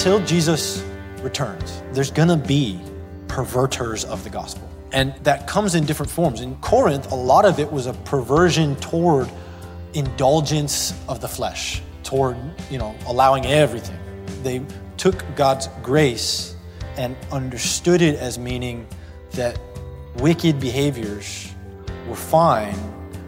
Until Jesus returns, there's gonna be perverters of the gospel. And that comes in different forms. In Corinth, a lot of it was a perversion toward indulgence of the flesh, toward, you know, allowing everything. They took God's grace and understood it as meaning that wicked behaviors were fine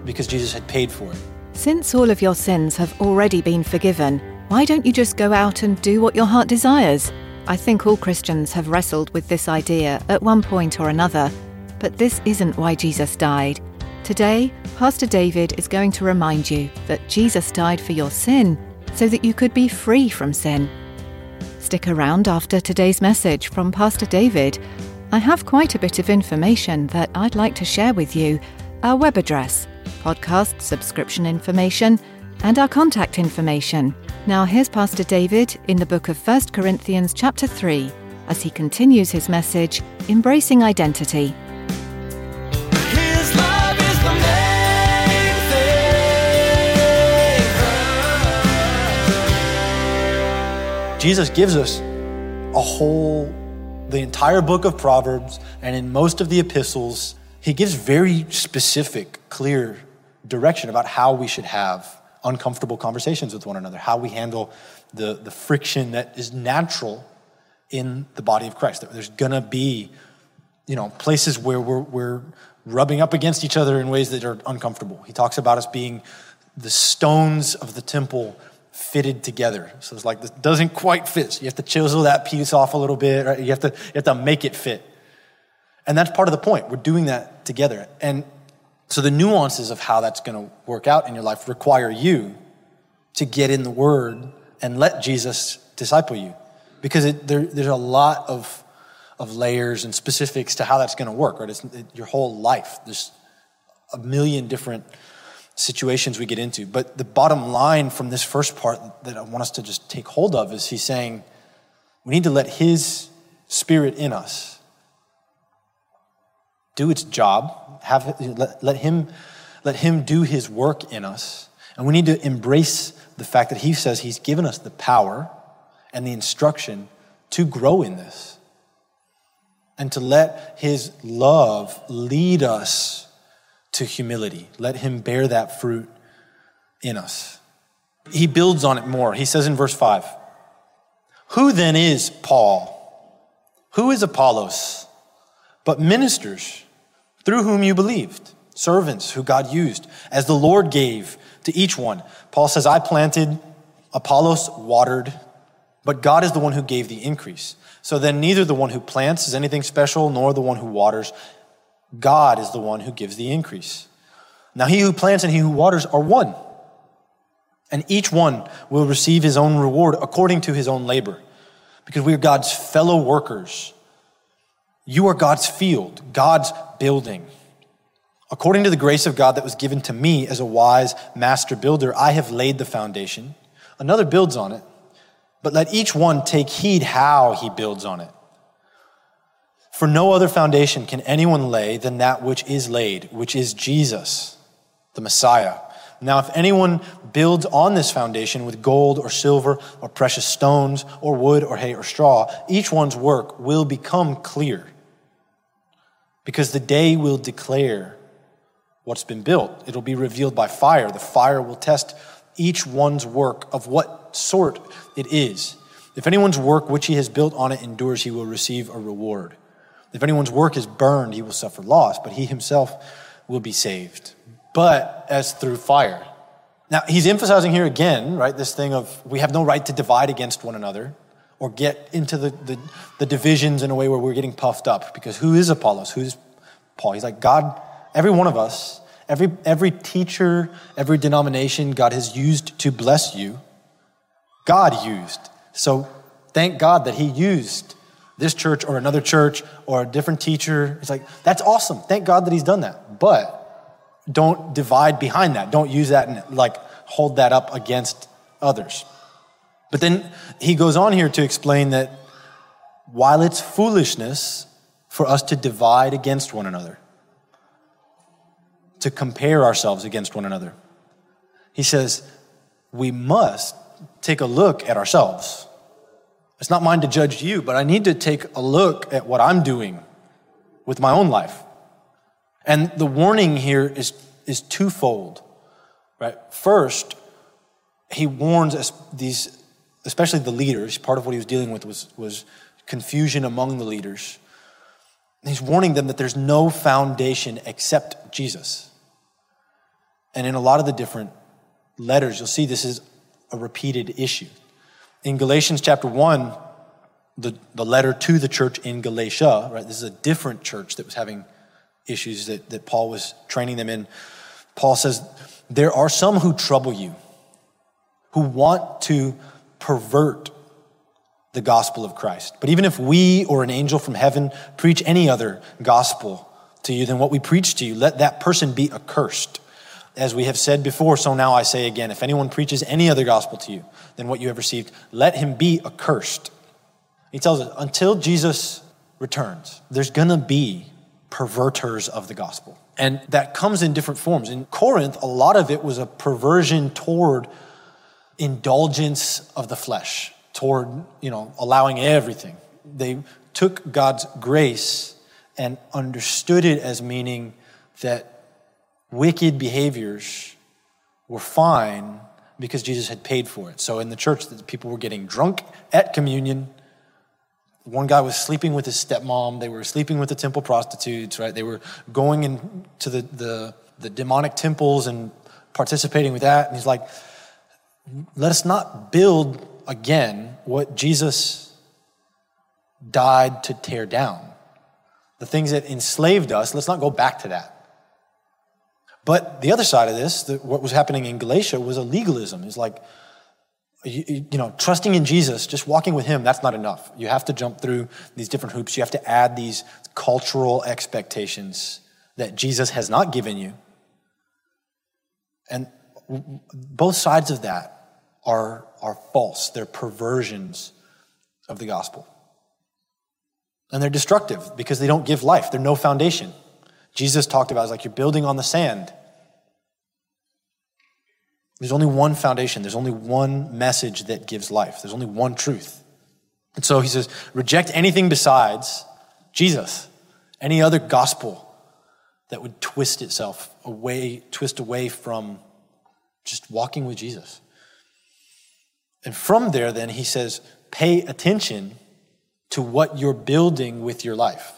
because Jesus had paid for it. Since all of your sins have already been forgiven, why don't you just go out and do what your heart desires? I think all Christians have wrestled with this idea at one point or another, but this isn't why Jesus died. Today, Pastor David is going to remind you that Jesus died for your sin so that you could be free from sin. Stick around after today's message from Pastor David. I have quite a bit of information that I'd like to share with you our web address, podcast subscription information, and our contact information. Now, here's Pastor David in the book of 1 Corinthians, chapter 3, as he continues his message, Embracing Identity. Jesus gives us a whole, the entire book of Proverbs, and in most of the epistles, he gives very specific, clear direction about how we should have uncomfortable conversations with one another, how we handle the, the friction that is natural in the body of Christ. There's gonna be, you know, places where we're, we're rubbing up against each other in ways that are uncomfortable. He talks about us being the stones of the temple fitted together. So it's like this doesn't quite fit. So you have to chisel that piece off a little bit. Right? You have to you have to make it fit. And that's part of the point. We're doing that together. And so the nuances of how that's going to work out in your life require you to get in the Word and let Jesus disciple you, because it, there, there's a lot of of layers and specifics to how that's going to work. Right? It's it, your whole life. There's a million different situations we get into. But the bottom line from this first part that I want us to just take hold of is he's saying we need to let his spirit in us do its job, have let, let him let him do his work in us. And we need to embrace the fact that he says he's given us the power and the instruction to grow in this. And to let his love lead us to humility. Let him bear that fruit in us. He builds on it more. He says in verse 5 Who then is Paul? Who is Apollos? But ministers through whom you believed, servants who God used, as the Lord gave to each one. Paul says, I planted, Apollos watered, but God is the one who gave the increase. So then, neither the one who plants is anything special, nor the one who waters. God is the one who gives the increase. Now, he who plants and he who waters are one. And each one will receive his own reward according to his own labor, because we are God's fellow workers. You are God's field, God's building. According to the grace of God that was given to me as a wise master builder, I have laid the foundation. Another builds on it, but let each one take heed how he builds on it. For no other foundation can anyone lay than that which is laid, which is Jesus, the Messiah. Now, if anyone builds on this foundation with gold or silver or precious stones or wood or hay or straw, each one's work will become clear because the day will declare what's been built. It'll be revealed by fire. The fire will test each one's work of what sort it is. If anyone's work which he has built on it endures, he will receive a reward. If anyone's work is burned, he will suffer loss, but he himself will be saved. But as through fire. Now, he's emphasizing here again, right, this thing of we have no right to divide against one another or get into the, the, the divisions in a way where we're getting puffed up. Because who is Apollos? Who's Paul? He's like, God, every one of us, every, every teacher, every denomination God has used to bless you, God used. So thank God that He used this church or another church or a different teacher. It's like, that's awesome. Thank God that He's done that. But don't divide behind that. Don't use that and like hold that up against others. But then he goes on here to explain that while it's foolishness for us to divide against one another, to compare ourselves against one another, he says we must take a look at ourselves. It's not mine to judge you, but I need to take a look at what I'm doing with my own life. And the warning here is, is twofold, right? First, he warns us these, especially the leaders, part of what he was dealing with was, was confusion among the leaders. He's warning them that there's no foundation except Jesus. And in a lot of the different letters, you'll see this is a repeated issue. In Galatians chapter 1, the, the letter to the church in Galatia, right? This is a different church that was having issues that, that Paul was training them in. Paul says, There are some who trouble you, who want to pervert the gospel of Christ. But even if we or an angel from heaven preach any other gospel to you than what we preach to you, let that person be accursed. As we have said before, so now I say again if anyone preaches any other gospel to you than what you have received, let him be accursed. He tells us until Jesus returns, there's gonna be perverters of the gospel. And that comes in different forms. In Corinth, a lot of it was a perversion toward indulgence of the flesh, toward, you know, allowing everything. They took God's grace and understood it as meaning that wicked behaviors were fine because Jesus had paid for it. So in the church, the people were getting drunk at communion one guy was sleeping with his stepmom. They were sleeping with the temple prostitutes, right? They were going into the, the, the demonic temples and participating with that. And he's like, let us not build again what Jesus died to tear down. The things that enslaved us, let's not go back to that. But the other side of this, the, what was happening in Galatia was a legalism. It's like, you, you, know, trusting in Jesus, just walking with Him, that's not enough. You have to jump through these different hoops. You have to add these cultural expectations that Jesus has not given you. And both sides of that are, are false. They're perversions of the gospel. And they're destructive because they don't give life. They're no foundation. Jesus talked about it like you're building on the sand. There's only one foundation, there's only one message that gives life, there's only one truth. And so he says, reject anything besides Jesus, any other gospel that would twist itself away, twist away from just walking with Jesus. And from there, then, he says, pay attention to what you're building with your life.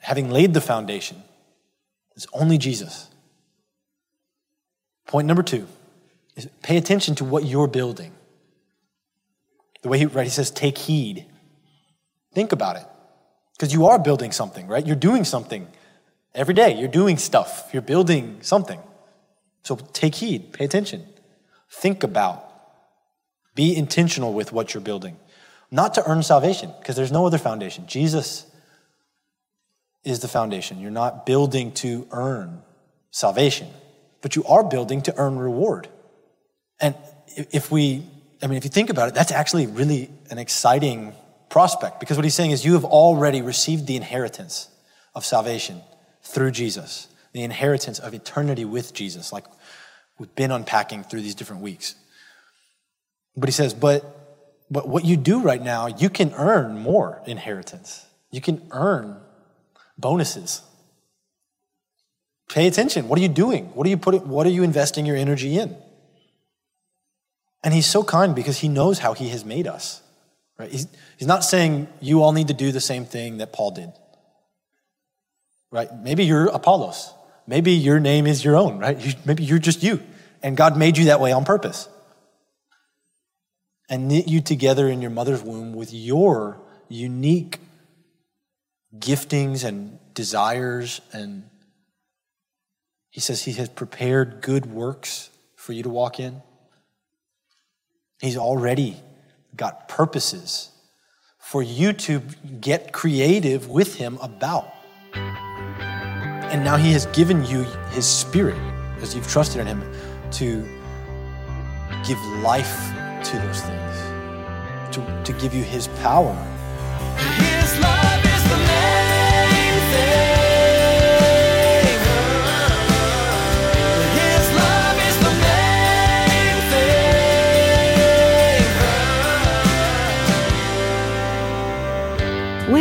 Having laid the foundation, it's only Jesus. Point number two is pay attention to what you're building. The way he, right, he says, take heed. Think about it. Because you are building something, right? You're doing something every day. You're doing stuff. You're building something. So take heed, pay attention. Think about, be intentional with what you're building. Not to earn salvation, because there's no other foundation. Jesus is the foundation. You're not building to earn salvation, but you are building to earn reward. And if we, I mean, if you think about it, that's actually really an exciting prospect because what he's saying is you have already received the inheritance of salvation through Jesus, the inheritance of eternity with Jesus, like we've been unpacking through these different weeks. But he says, but, but what you do right now, you can earn more inheritance. You can earn bonuses. Pay attention. What are you doing? What are you putting, what are you investing your energy in? And he's so kind because he knows how he has made us. Right? He's, he's not saying you all need to do the same thing that Paul did. Right? Maybe you're Apollos. Maybe your name is your own, right? You, maybe you're just you. And God made you that way on purpose. And knit you together in your mother's womb with your unique giftings and desires. And He says He has prepared good works for you to walk in. He's already got purposes for you to get creative with Him about. And now He has given you His Spirit as you've trusted in Him to give life to those things, to, to give you His power.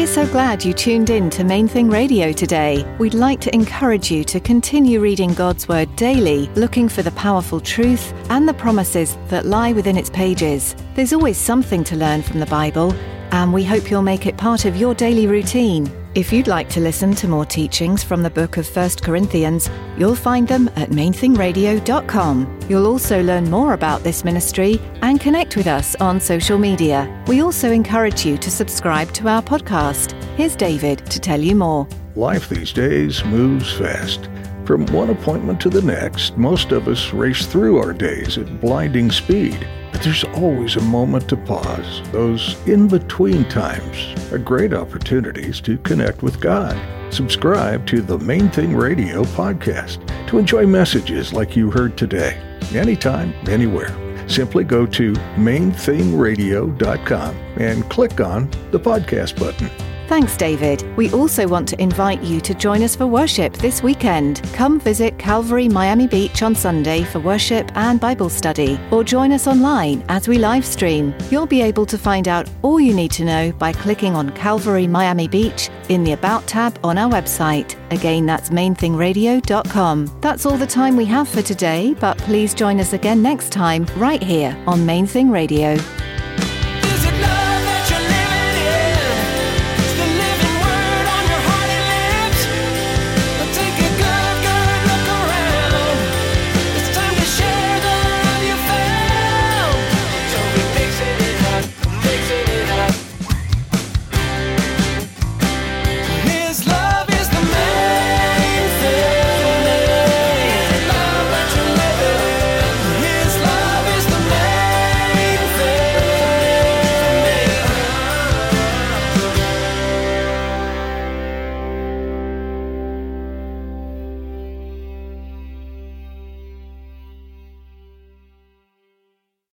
We're so glad you tuned in to Main Thing Radio today. We'd like to encourage you to continue reading God's Word daily, looking for the powerful truth and the promises that lie within its pages. There's always something to learn from the Bible, and we hope you'll make it part of your daily routine. If you'd like to listen to more teachings from the book of 1 Corinthians, you'll find them at mainthingradio.com. You'll also learn more about this ministry and connect with us on social media. We also encourage you to subscribe to our podcast. Here's David to tell you more. Life these days moves fast. From one appointment to the next, most of us race through our days at blinding speed. But there's always a moment to pause. Those in between times are great opportunities to connect with God. Subscribe to the Main Thing Radio podcast to enjoy messages like you heard today, anytime, anywhere. Simply go to mainthingradio.com and click on the podcast button. Thanks, David. We also want to invite you to join us for worship this weekend. Come visit Calvary Miami Beach on Sunday for worship and Bible study, or join us online as we live stream. You'll be able to find out all you need to know by clicking on Calvary Miami Beach in the About tab on our website. Again, that's mainthingradio.com. That's all the time we have for today, but please join us again next time right here on Main Thing Radio.